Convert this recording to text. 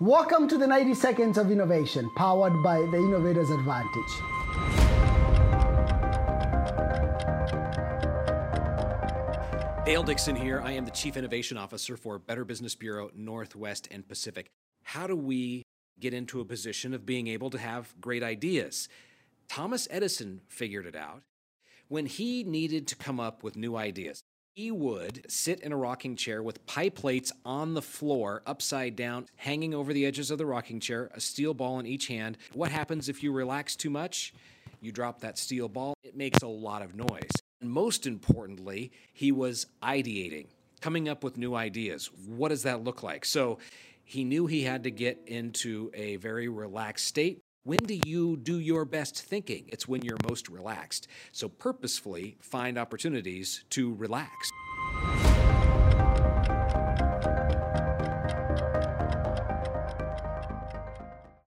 Welcome to the 90 Seconds of Innovation, powered by the Innovator's Advantage. Dale Dixon here. I am the Chief Innovation Officer for Better Business Bureau Northwest and Pacific. How do we get into a position of being able to have great ideas? Thomas Edison figured it out when he needed to come up with new ideas. He would sit in a rocking chair with pie plates on the floor, upside down, hanging over the edges of the rocking chair, a steel ball in each hand. What happens if you relax too much? You drop that steel ball, it makes a lot of noise. And most importantly, he was ideating, coming up with new ideas. What does that look like? So he knew he had to get into a very relaxed state. When do you do your best thinking? It's when you're most relaxed. So purposefully find opportunities to relax.